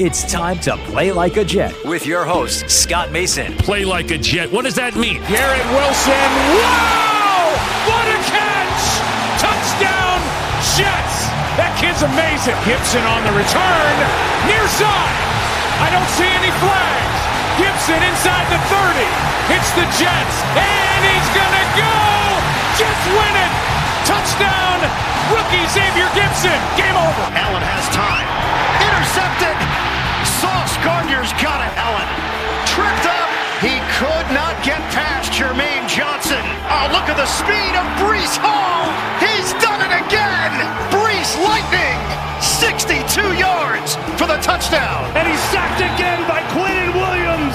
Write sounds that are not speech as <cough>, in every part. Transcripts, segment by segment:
It's time to play like a Jet. With your host, Scott Mason. Play like a Jet. What does that mean? Garrett Wilson. Wow! What a catch! Touchdown, Jets! That kid's amazing. Gipson on the return. Near side. I don't see any flags. Gipson inside the 30. Hits the Jets. And he's going to go! Jets win it! Touchdown! Rookie Xavier Gipson. Game over. Allen has time. Intercepted. Sauce Gardner's got it. Allen tripped up. He could not get past Jermaine Johnson. Oh, look at the speed of Breece Hall. He's done it again. Breece Lightning. 62 yards for the touchdown. And he's sacked again by Quinnen Williams.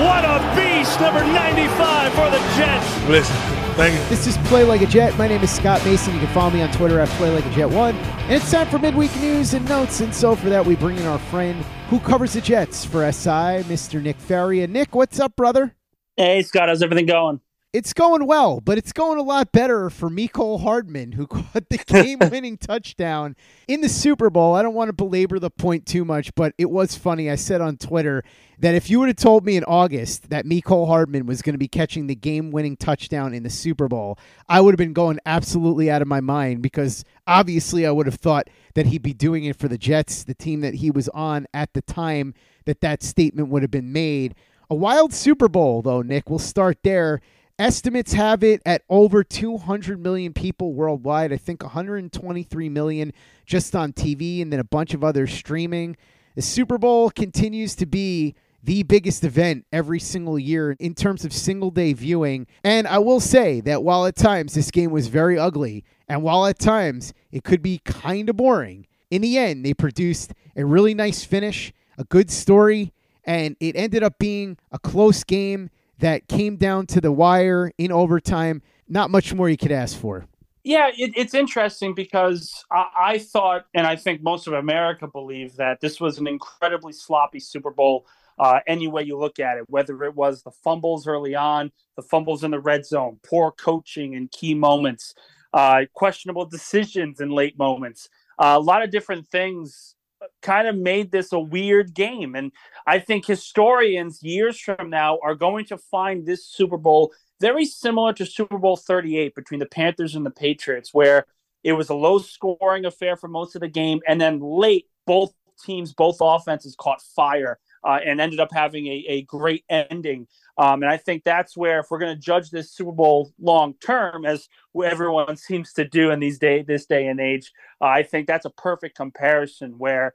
What a beast. Number 95 for the Jets. Listen. Thank you. This is Play Like a Jet. My name is Scott Mason. You can follow me on Twitter at Play Like a Jet One. And it's time for midweek news and notes. And so for that, we bring in our friend who covers the Jets for SI, Mr. Nick Faria. Nick, what's up, brother? Hey, Scott. How's everything going? It's going well, but it's going a lot better for Mecole Hardman, who <laughs> caught the game-winning touchdown in the Super Bowl. I don't want to belabor the point too much, but it was funny. I said on Twitter that if you would have told me in August that Mecole Hardman was going to be catching the game-winning touchdown in the Super Bowl, I would have been going absolutely out of my mind because obviously I would have thought that he'd be doing it for the Jets, the team that he was on at the time that that statement would have been made. A wild Super Bowl, though, Nick. We'll start there. Estimates have it at over 200 million people worldwide. I think 123 million just on TV and then a bunch of others streaming. The Super Bowl continues to be the biggest event every single year in terms of single day viewing. And I will say that while at times this game was very ugly, and while at times it could be kind of boring, in the end, they produced a really nice finish, a good story, and it ended up being a close game that came down to the wire in overtime. Not much more you could ask for. Yeah, it, it's interesting because I, I, thought, and I think most of America believed that this was an incredibly sloppy Super Bowl. Uh, any way you look at it, whether it was the fumbles early on, the fumbles in the red zone, poor coaching in key moments, uh, questionable decisions in late moments, uh, a lot of different things kind of made this a weird game. And I think historians years from now are going to find this Super Bowl very similar to Super Bowl 38 between the Panthers and the Patriots, where it was a low scoring affair for most of the game. And then late, both teams, both offenses caught fire uh, and ended up having a, a great ending. Um, and I think that's where, if we're going to judge this Super Bowl long term, as everyone seems to do in these day this day and age, uh, I think that's a perfect comparison. Where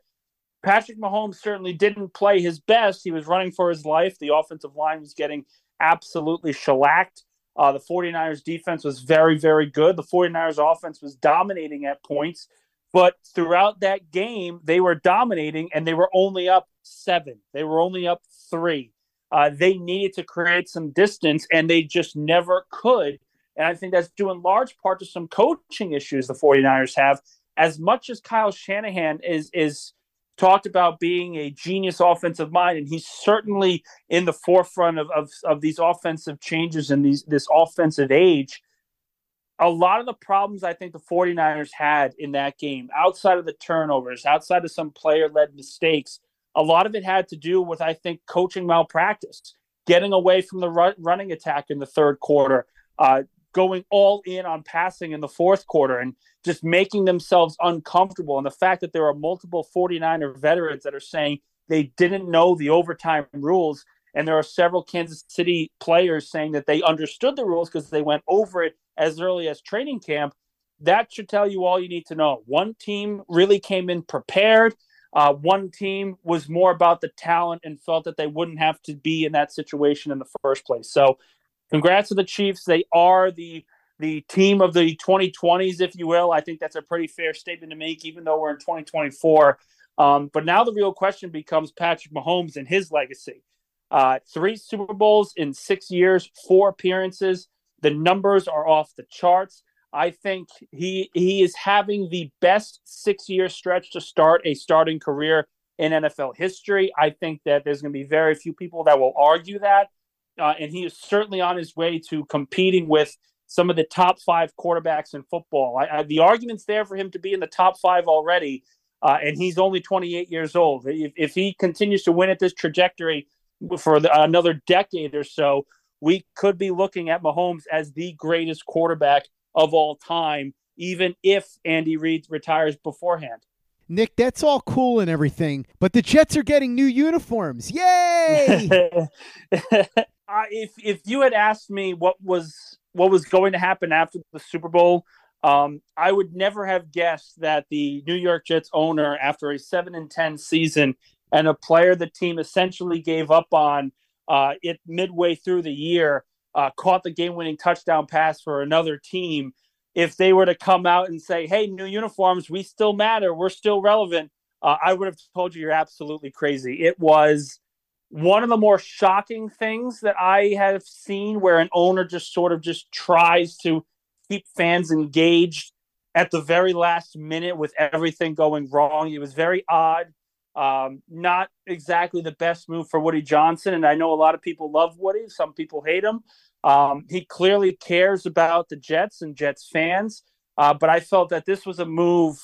Patrick Mahomes certainly didn't play his best. He was running for his life. The offensive line was getting absolutely shellacked. Uh, the 49ers defense was very, very good. The 49ers offense was dominating at points. But throughout that game, they were dominating and they were only up seven. They were only up three. Uh, they needed to create some distance and they just never could. And I think that's due in large part to some coaching issues the 49ers have. As much as Kyle Shanahan is is talked about being a genius offensive mind, and he's certainly in the forefront of, of, of these offensive changes and these this offensive age. A lot of the problems I think the 49ers had in that game, outside of the turnovers, outside of some player led mistakes, a lot of it had to do with, I think, coaching malpractice, getting away from the run, running attack in the third quarter, uh, going all in on passing in the fourth quarter and just making themselves uncomfortable. And the fact that there are multiple 49er veterans that are saying they didn't know the overtime rules. And there are several Kansas City players saying that they understood the rules because they went over it as early as training camp. That should tell you all you need to know. One team really came in prepared. Uh, one team was more about the talent and felt that they wouldn't have to be in that situation in the first place. So congrats to the Chiefs. They are the the team of the 2020s, if you will. I think that's a pretty fair statement to make, even though we're in 2024. Um, but now the real question becomes Patrick Mahomes and his legacy. Uh, three Super Bowls in six years, four appearances. The numbers are off the charts. I think he he is having the best six year stretch to start a starting career in NFL history. I think that there's going to be very few people that will argue that uh, and he is certainly on his way to competing with some of the top five quarterbacks in football. I, I, the argument's there for him to be in the top five already, uh, and he's only 28 years old. If, if, he continues to win at this trajectory for the, another decade or so, we could be looking at Mahomes as the greatest quarterback of all time, even if Andy Reid retires beforehand. Nick, that's all cool and everything, but the Jets are getting new uniforms. Yay! <laughs> uh, if if you had asked me what was what was going to happen after the Super Bowl, um, I would never have guessed that the New York Jets owner, after a seven and ten season and a player the team essentially gave up on uh, it midway through the year, uh, caught the game-winning touchdown pass for another team. If they were to come out and say, "Hey, new uniforms, we still matter, we're still relevant," uh, I would have told you you're absolutely crazy. It was one of the more shocking things that I have seen where an owner just sort of just tries to keep fans engaged at the very last minute with everything going wrong. It was very odd. Um, not exactly the best move for Woody Johnson. And I know a lot of people love Woody, some people hate him. Um, he clearly cares about the Jets and Jets fans. Uh, but I felt that this was a move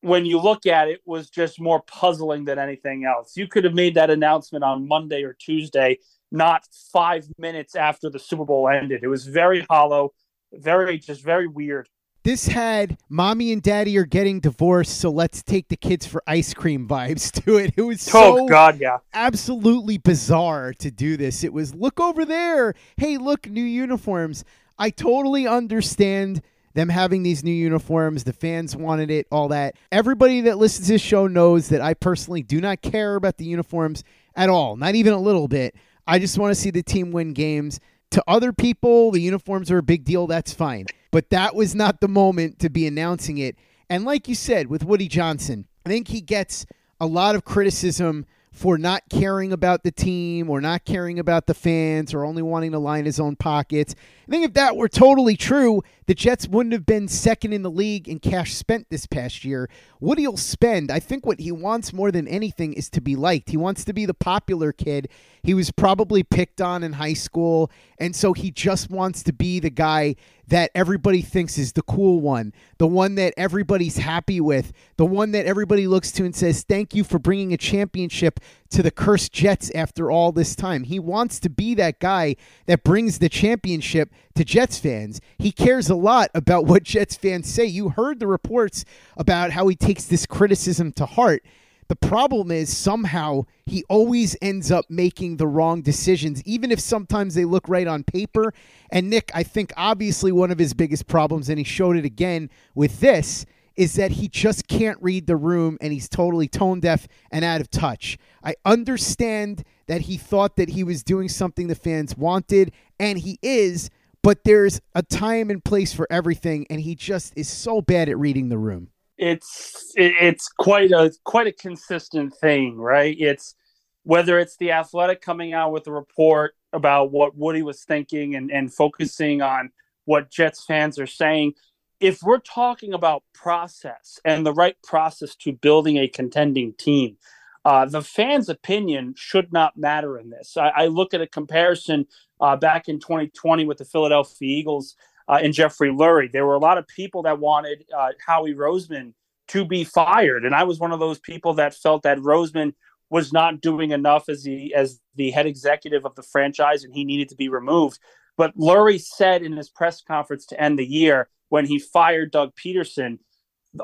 when you look at it was just more puzzling than anything else. You could have made that announcement on Monday or Tuesday, not five minutes after the Super Bowl ended. It was very hollow, very just very weird. This had mommy and daddy are getting divorced, so let's take the kids for ice cream vibes <laughs> to it. It was oh, so oh, God, yeah. absolutely bizarre to do this. It was look over there. Hey, look, new uniforms. I totally understand them having these new uniforms. The fans wanted it, all that. Everybody that listens to this show knows that I personally do not care about the uniforms at all, not even a little bit. I just want to see the team win games. To other people, the uniforms are a big deal. That's fine. But that was not the moment to be announcing it. And like you said, with Woody Johnson, I think he gets a lot of criticism for not caring about the team or not caring about the fans or only wanting to line his own pockets. I think if that were totally true, the Jets wouldn't have been second in the league in cash spent this past year. What he'll spend, I think what he wants more than anything is to be liked. He wants to be the popular kid. He was probably picked on in high school, and so he just wants to be the guy that everybody thinks is the cool one, the one that everybody's happy with, the one that everybody looks to and says, Thank you for bringing a championship to the cursed Jets after all this time. He wants to be that guy that brings the championship to Jets fans. He cares a lot about <laughs> what Jets fans say. You heard the reports about how he takes this criticism to heart. The problem is somehow he always ends up making the wrong decisions, even if sometimes they look right on paper. And Nick, I think obviously one of his biggest problems, and he showed it again with this, is that he just can't read the room and he's totally tone deaf and out of touch. I understand that he thought that he was doing something the fans wanted, and he is, but there's a time and place for everything, and he just is so bad at reading the room it's it's quite a quite a consistent thing, right? It's whether it's the athletic coming out with a report about what Woody was thinking and, and focusing on what Jets fans are saying. if we're talking about process and the right process to building a contending team, uh, the fans' opinion should not matter in this. I, I look at a comparison uh, back in 2020 with the Philadelphia Eagles uh, and Jeffrey Lurie. There were a lot of people that wanted uh, Howie Roseman to be fired, and I was one of those people that felt that Roseman was not doing enough as the as the head executive of the franchise, and he needed to be removed. But Lurie said in his press conference to end the year when he fired Doug Pederson,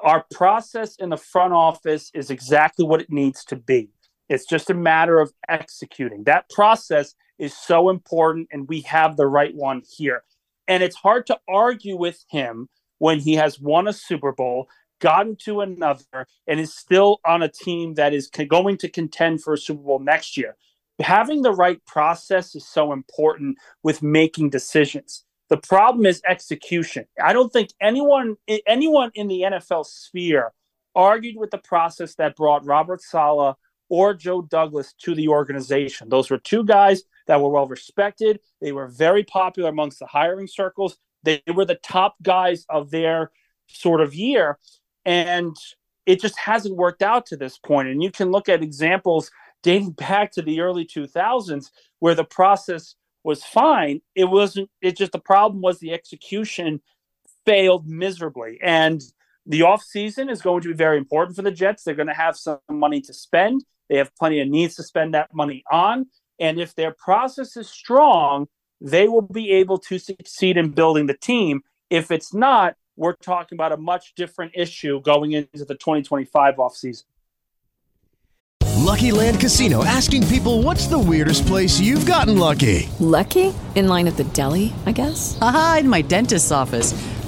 our process in the front office is exactly what it needs to be. It's just a matter of executing. That process is so important, and we have the right one here. And it's hard to argue with him when he has won a Super Bowl, gotten to another, and is still on a team that is going to contend for a Super Bowl next year. Having the right process is so important with making decisions. The problem is execution. I don't think anyone anyone in the NFL sphere argued with the process that brought Robert Saleh or Joe Douglas to the organization. Those were two guys that were well respected. They were very popular amongst the hiring circles. They were the top guys of their sort of year. And it just hasn't worked out to this point. And you can look at examples dating back to the early 2000s where the process was fine. It wasn't, it just the problem was the execution failed miserably. And the offseason is going to be very important for the Jets. They're going to have some money to spend. They have plenty of needs to spend that money on. And if their process is strong, they will be able to succeed in building the team. If it's not, we're talking about a much different issue going into the 2025 offseason. Lucky Land Casino asking people what's the weirdest place you've gotten lucky? Lucky? In line at the deli, I guess? Aha, in my dentist's office.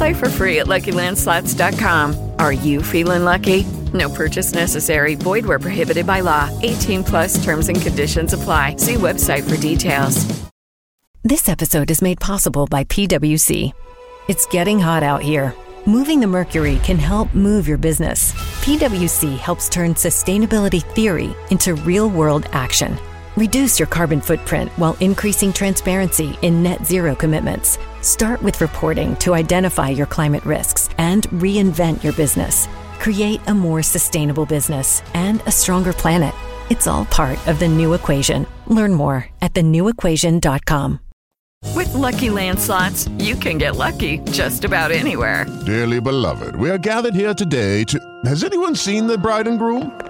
Play for free at LuckyLandSlots.com. Are you feeling lucky? No purchase necessary. Void where prohibited by law. 18 plus terms and conditions apply. See website for details. This episode is made possible by PWC. It's getting hot out here. Moving the mercury can help move your business. PWC helps turn sustainability theory into real world action. Reduce your carbon footprint while increasing transparency in net zero commitments. Start with reporting to identify your climate risks and reinvent your business. Create a more sustainable business and a stronger planet. It's all part of the new equation. Learn more at thenewequation.com. With Lucky Land slots, you can get lucky just about anywhere. Dearly beloved, we are gathered here today to. Has anyone seen the bride and groom?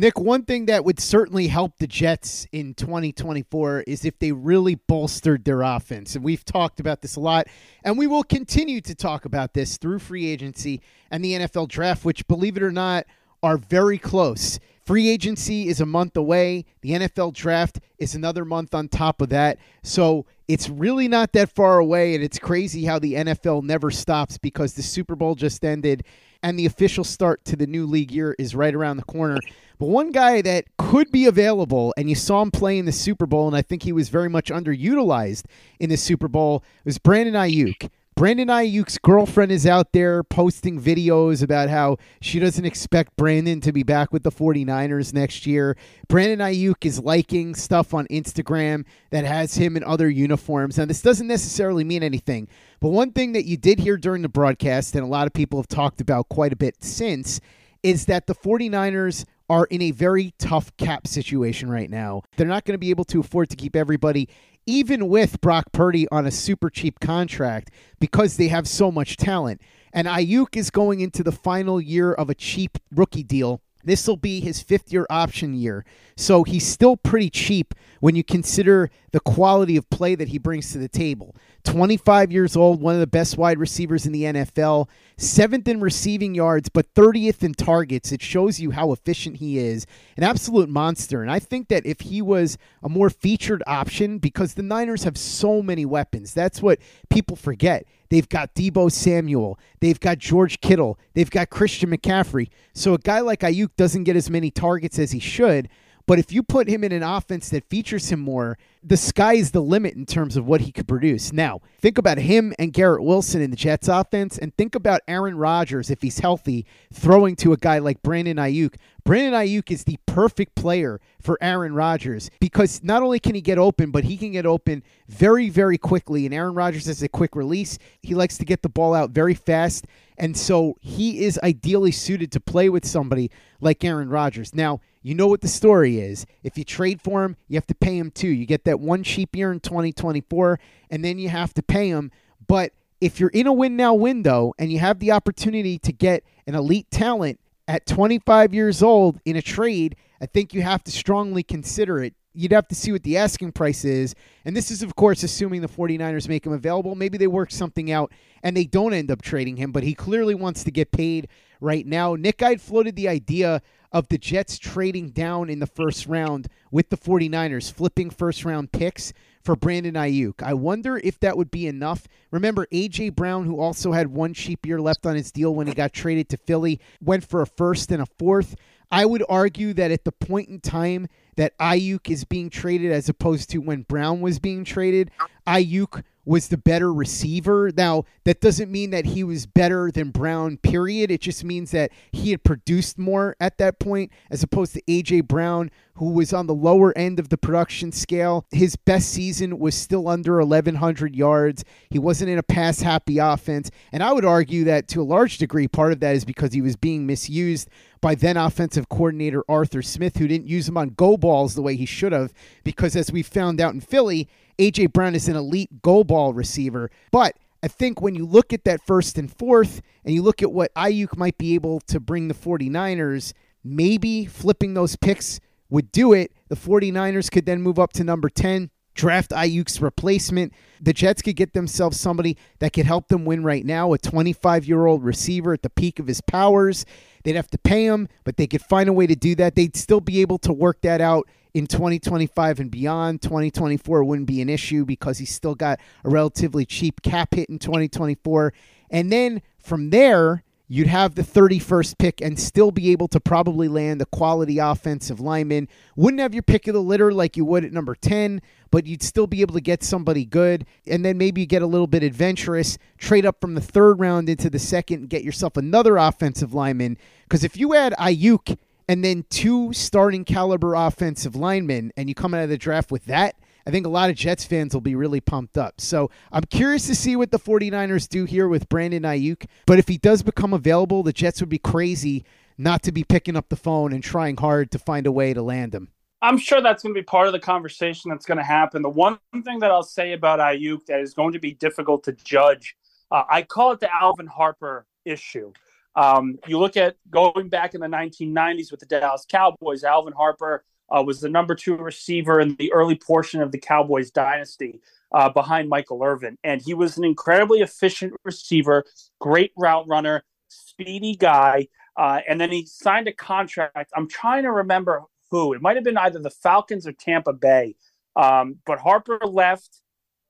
Nick, one thing that would certainly help the Jets in 2024 is if they really bolstered their offense. And we've talked about this a lot, and we will continue to talk about this through free agency and the NFL draft, which, believe it or not, are very close. Free agency is a month away. The NFL draft is another month on top of that. So it's really not that far away. And it's crazy how the NFL never stops because the Super Bowl just ended and the official start to the new league year is right around the corner. But one guy that could be available, and you saw him play in the Super Bowl, and I think he was very much underutilized in the Super Bowl, was Brandon Aiyuk. Brandon Aiyuk's girlfriend is out there posting videos about how she doesn't expect Brandon to be back with the 49ers next year. Brandon Aiyuk is liking stuff on Instagram that has him in other uniforms. Now, this doesn't necessarily mean anything, but one thing that you did hear during the broadcast, and a lot of people have talked about quite a bit since, is that the 49ers are in a very tough cap situation right now. They're not going to be able to afford to keep everybody even with Brock Purdy on a super cheap contract because they have so much talent. And Aiyuk is going into the final year of a cheap rookie deal. This will be his fifth year option year. So he's still pretty cheap when you consider the quality of play that he brings to the table. 25 years old, one of the best wide receivers in the NFL, seventh in receiving yards, but 30th in targets. It shows you how efficient he is. An absolute monster. And I think that if he was a more featured option, because the Niners have so many weapons, that's what people forget. They've got Deebo Samuel. They've got George Kittle. They've got Christian McCaffrey. So a guy like Aiyuk doesn't get as many targets as he should. But if you put him in an offense that features him more, the sky is the limit in terms of what he could produce. Now, think about him and Garrett Wilson in the Jets offense, and think about Aaron Rodgers, if he's healthy, throwing to a guy like Brandon Aiyuk. Brandon Aiyuk is the perfect player for Aaron Rodgers because not only can he get open, but he can get open very, very quickly. And Aaron Rodgers has a quick release. He likes to get the ball out very fast. And so he is ideally suited to play with somebody like Aaron Rodgers. Now, you know what the story is. If you trade for him, you have to pay him too. You get that one cheap year in 2024, and then you have to pay him. But if you're in a win now window and you have the opportunity to get an elite talent at 25 years old in a trade, I think you have to strongly consider it. You'd have to see what the asking price is. And this is, of course, assuming the 49ers make him available. Maybe they work something out and they don't end up trading him, but he clearly wants to get paid right now. Nick I'd floated the idea of the Jets trading down in the first round with the 49ers, flipping first round picks for Brandon Aiyuk. I wonder if that would be enough. Remember, A.J. Brown, who also had one cheap year left on his deal when he got traded to Philly, went for a first and a fourth. I would argue that at the point in time that Aiyuk is being traded as opposed to when Brown was being traded, Aiyuk was the better receiver. Now, that doesn't mean that he was better than Brown, period. It just means that he had produced more at that point as opposed to A.J. Brown, who was on the lower end of the production scale. His best season was still under 1,100 yards. He wasn't in a pass happy offense. And I would argue that to a large degree, part of that is because he was being misused by then offensive coordinator Arthur Smith, who didn't use him on go balls the way he should have, because as we found out in Philly, A.J. Brown is an elite go ball receiver. But I think when you look at that first and fourth, and you look at what Aiyuk might be able to bring the 49ers, maybe flipping those picks would do it. The 49ers could then move up to number 10 draft Aiyuk's replacement. The Jets could get themselves somebody that could help them win right now, a 25 year old receiver at the peak of his powers. They'd have to pay him, but they could find a way to do that. They'd still be able to work that out in 2025 and beyond. 2024 wouldn't be an issue because he's still got a relatively cheap cap hit in 2024. And then from there, you'd have the 31st pick and still be able to probably land a quality offensive lineman. Wouldn't have your pick of the litter like you would at number 10, but you'd still be able to get somebody good. And then maybe you get a little bit adventurous, trade up from the third round into the second, and get yourself another offensive lineman. Because if you add Aiyuk and then two starting caliber offensive linemen and you come out of the draft with that, I think a lot of Jets fans will be really pumped up. So I'm curious to see what the 49ers do here with Brandon Aiyuk. But if he does become available, the Jets would be crazy not to be picking up the phone and trying hard to find a way to land him. I'm sure that's going to be part of the conversation that's going to happen. The one thing that I'll say about Aiyuk that is going to be difficult to judge, uh, I call it the Alvin Harper issue. Um, you look at going back in the 1990s with the Dallas Cowboys, Alvin Harper uh, was the number two receiver in the early portion of the Cowboys dynasty uh, behind Michael Irvin. And he was an incredibly efficient receiver, great route runner, speedy guy. Uh, and then he signed a contract. I'm trying to remember who. It might have been either the Falcons or Tampa Bay. Um, but Harper left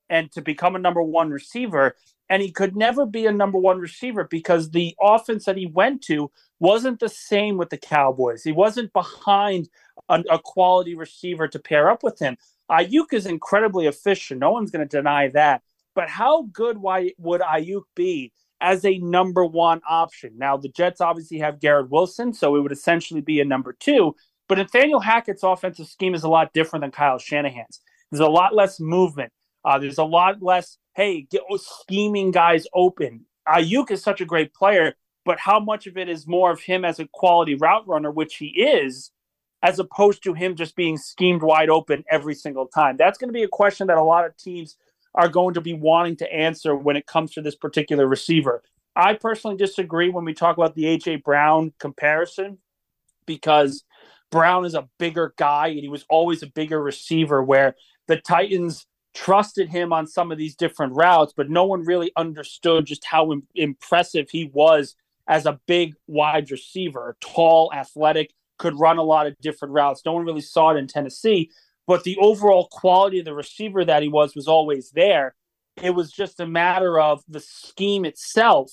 and to become a number one receiver. And he could never be a number one receiver because the offense that he went to wasn't the same with the Cowboys. He wasn't behind a, a quality receiver to pair up with him. Aiyuk is incredibly efficient. No one's going to deny that. But how good why would Aiyuk be as a number one option? Now, the Jets obviously have Garrett Wilson, so it would essentially be a number two. But Nathaniel Hackett's offensive scheme is a lot different than Kyle Shanahan's. There's a lot less movement. Uh, there's a lot less, hey, get scheming guys open. Aiyuk is such a great player, but how much of it is more of him as a quality route runner, which he is, as opposed to him just being schemed wide open every single time? That's going to be a question that a lot of teams are going to be wanting to answer when it comes to this particular receiver. I personally disagree when we talk about the AJ Brown comparison because Brown is a bigger guy and he was always a bigger receiver where the Titans trusted him on some of these different routes, but no one really understood just how Im- impressive he was as a big wide receiver, tall, athletic, could run a lot of different routes. No one really saw it in Tennessee, but the overall quality of the receiver that he was was always there. It was just a matter of the scheme itself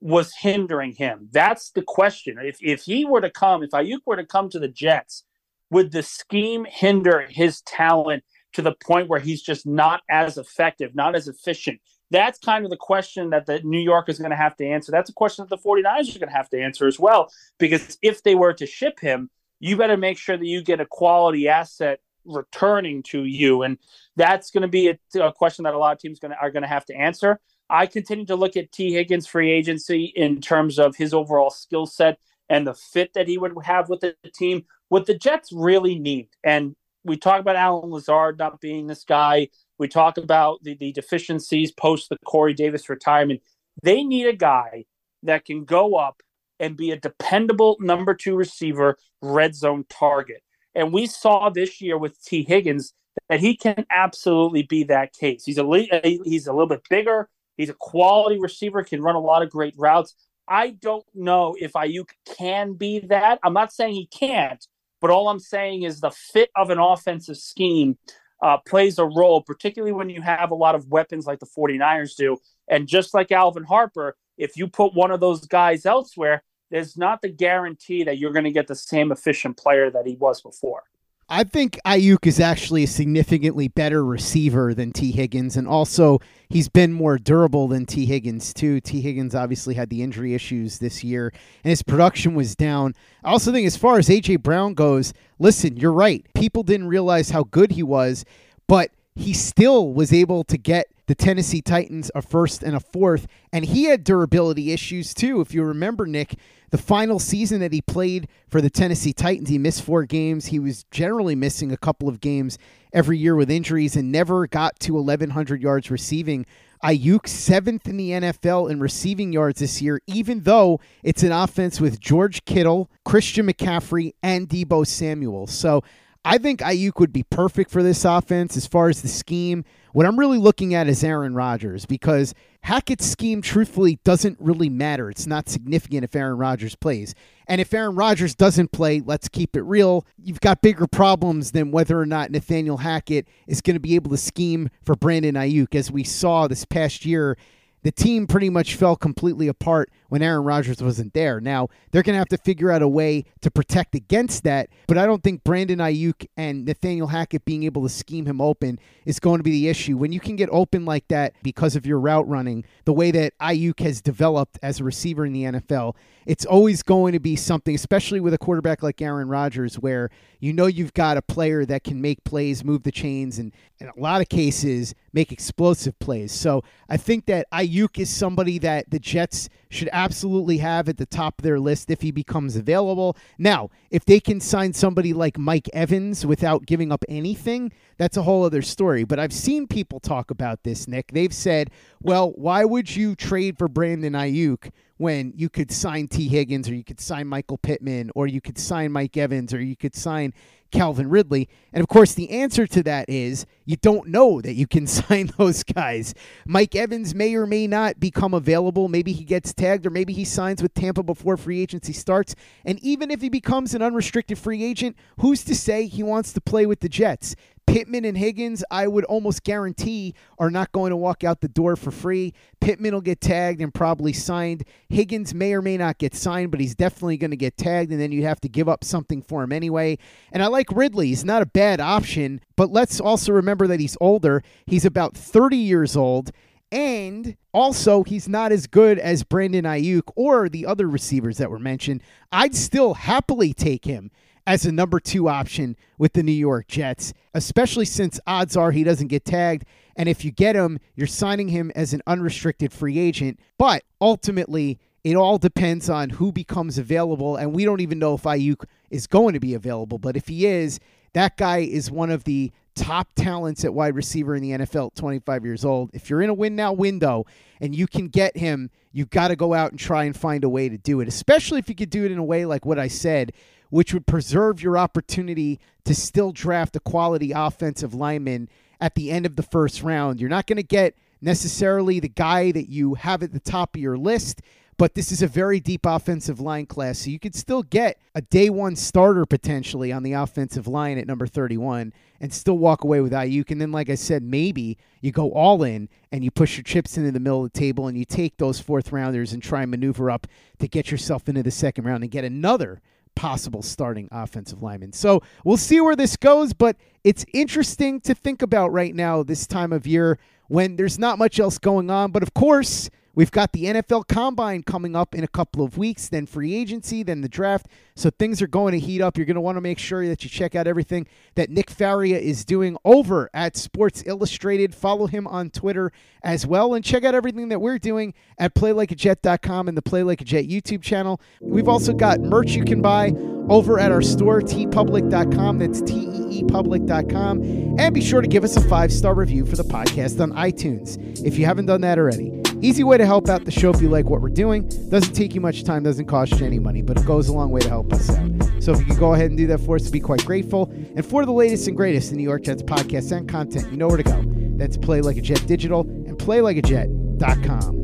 was hindering him. That's the question. If if he were to come, if Aiyuk were to come to the Jets, would the scheme hinder his talent to the point where he's just not as effective, not as efficient? That's kind of the question that the New York is going to have to answer. That's a question that the 49ers are going to have to answer as well. Because if they were to ship him, you better make sure that you get a quality asset returning to you. And that's going to be a, a question that a lot of teams gonna, are going to have to answer. I continue to look at Tee Higgins' free agency in terms of his overall skill set and the fit that he would have with the team. What the Jets really need, and we talk about Allen Lazard not being this guy. We talk about the, the deficiencies post the Corey Davis retirement. They need a guy that can go up and be a dependable number two receiver, red zone target. And we saw this year with Tee Higgins that he can absolutely be that case. He's a he's a little bit bigger. He's a quality receiver, can run a lot of great routes. I don't know if Aiyuk can be that. I'm not saying he can't, but all I'm saying is the fit of an offensive scheme uh, plays a role, particularly when you have a lot of weapons like the 49ers do. And just like Alvin Harper, if you put one of those guys elsewhere, there's not the guarantee that you're going to get the same efficient player that he was before. I think Aiyuk is actually a significantly better receiver than Tee Higgins, and also he's been more durable than Tee Higgins too. Tee Higgins obviously had the injury issues this year, and his production was down. I also think, as far as AJ Brown goes, listen, you're right. People didn't realize how good he was, but he still was able to get the Tennessee Titans a first and a fourth, and he had durability issues too. If you remember, Nick, the final season that he played for the Tennessee Titans, he missed four games. He was generally missing a couple of games every year with injuries and never got to 1,100 yards receiving. Aiyuk seventh in the NFL in receiving yards this year, even though it's an offense with George Kittle, Christian McCaffrey, and Deebo Samuel. So I think Aiyuk would be perfect for this offense as far as the scheme. What I'm really looking at is Aaron Rodgers because Hackett's scheme, truthfully, doesn't really matter. It's not significant if Aaron Rodgers plays. And if Aaron Rodgers doesn't play, let's keep it real, you've got bigger problems than whether or not Nathaniel Hackett is going to be able to scheme for Brandon Aiyuk. As we saw this past year the team pretty much fell completely apart when Aaron Rodgers wasn't there. Now, they're going to have to figure out a way to protect against that, but I don't think Brandon Aiyuk and Nathaniel Hackett being able to scheme him open is going to be the issue. When you can get open like that because of your route running, the way that Aiyuk has developed as a receiver in the NFL, it's always going to be something, especially with a quarterback like Aaron Rodgers, where you know you've got a player that can make plays, move the chains, and in a lot of cases, make explosive plays. So I think that Aiyuk is somebody that the Jets should absolutely have at the top of their list if he becomes available. Now, if they can sign somebody like Mike Evans without giving up anything, that's a whole other story. But I've seen people talk about this, Nick. They've said, well, why would you trade for Brandon Aiyuk when you could sign Tee Higgins or you could sign Michael Pittman or you could sign Mike Evans or you could sign Calvin Ridley? And of course, the answer to that is you don't know that you can <laughs> sign those guys. Mike Evans may or may not become available. Maybe he gets tagged or maybe he signs with Tampa before free agency starts. And even if he becomes an unrestricted free agent, who's to say he wants to play with the Jets? Pittman and Higgins, I would almost guarantee, are not going to walk out the door for free. Pittman will get tagged and probably signed. Higgins may or may not get signed, but he's definitely going to get tagged, and then you have to give up something for him anyway. And I like Ridley. He's not a bad option, but let's also remember that he's older. He's about 30 years old. And also, he's not as good as Brandon Aiyuk or the other receivers that were mentioned. I'd still happily take him as a number two option with the New York Jets, especially since odds are he doesn't get tagged. And if you get him, you're signing him as an unrestricted free agent. But ultimately, it all depends on who becomes available. And we don't even know if Aiyuk is going to be available. But if he is, that guy is one of the top talents at wide receiver in the NFL 25 years old. If you're in a win now window and you can get him, you've got to go out and try and find a way to do it, especially if you could do it in a way like what I said, which would preserve your opportunity to still draft a quality offensive lineman at the end of the first round. You're not going to get necessarily the guy that you have at the top of your list but this is a very deep offensive line class. So you could still get a day one starter potentially on the offensive line at number 31 and still walk away with Aiyuk. And then, like I said, maybe you go all in and you push your chips into the middle of the table and you take those fourth rounders and try and maneuver up to get yourself into the second round and get another possible starting offensive lineman. So we'll see where this goes, but it's interesting to think about right now, this time of year when there's not much else going on. But of course, We've got the NFL Combine coming up in a couple of weeks, then free agency, then the draft. So things are going to heat up. You're going to want to make sure that you check out everything that Nick Faria is doing over at Sports Illustrated. Follow him on Twitter as well, and check out everything that we're doing at PlayLikeAJet.com and the Play Like a Jet YouTube channel. We've also got merch you can buy over at our store, teepublic.com. That's T E E public.com. And be sure to give us a five star review for the podcast on iTunes if you haven't done that already. Easy way to help out the show if you like what we're doing. Doesn't take you much time, doesn't cost you any money, but it goes a long way to help us out. So if you could go ahead and do that for us, to be quite grateful. And for the latest and greatest in New York Jets podcasts and content, you know where to go. That's Play Like a Jet Digital and PlayLikeAJet.com.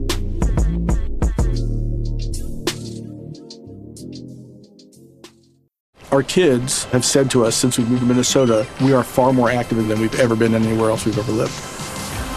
Our kids have said to us since we moved to Minnesota, we are far more active than we've ever been anywhere else we've ever lived.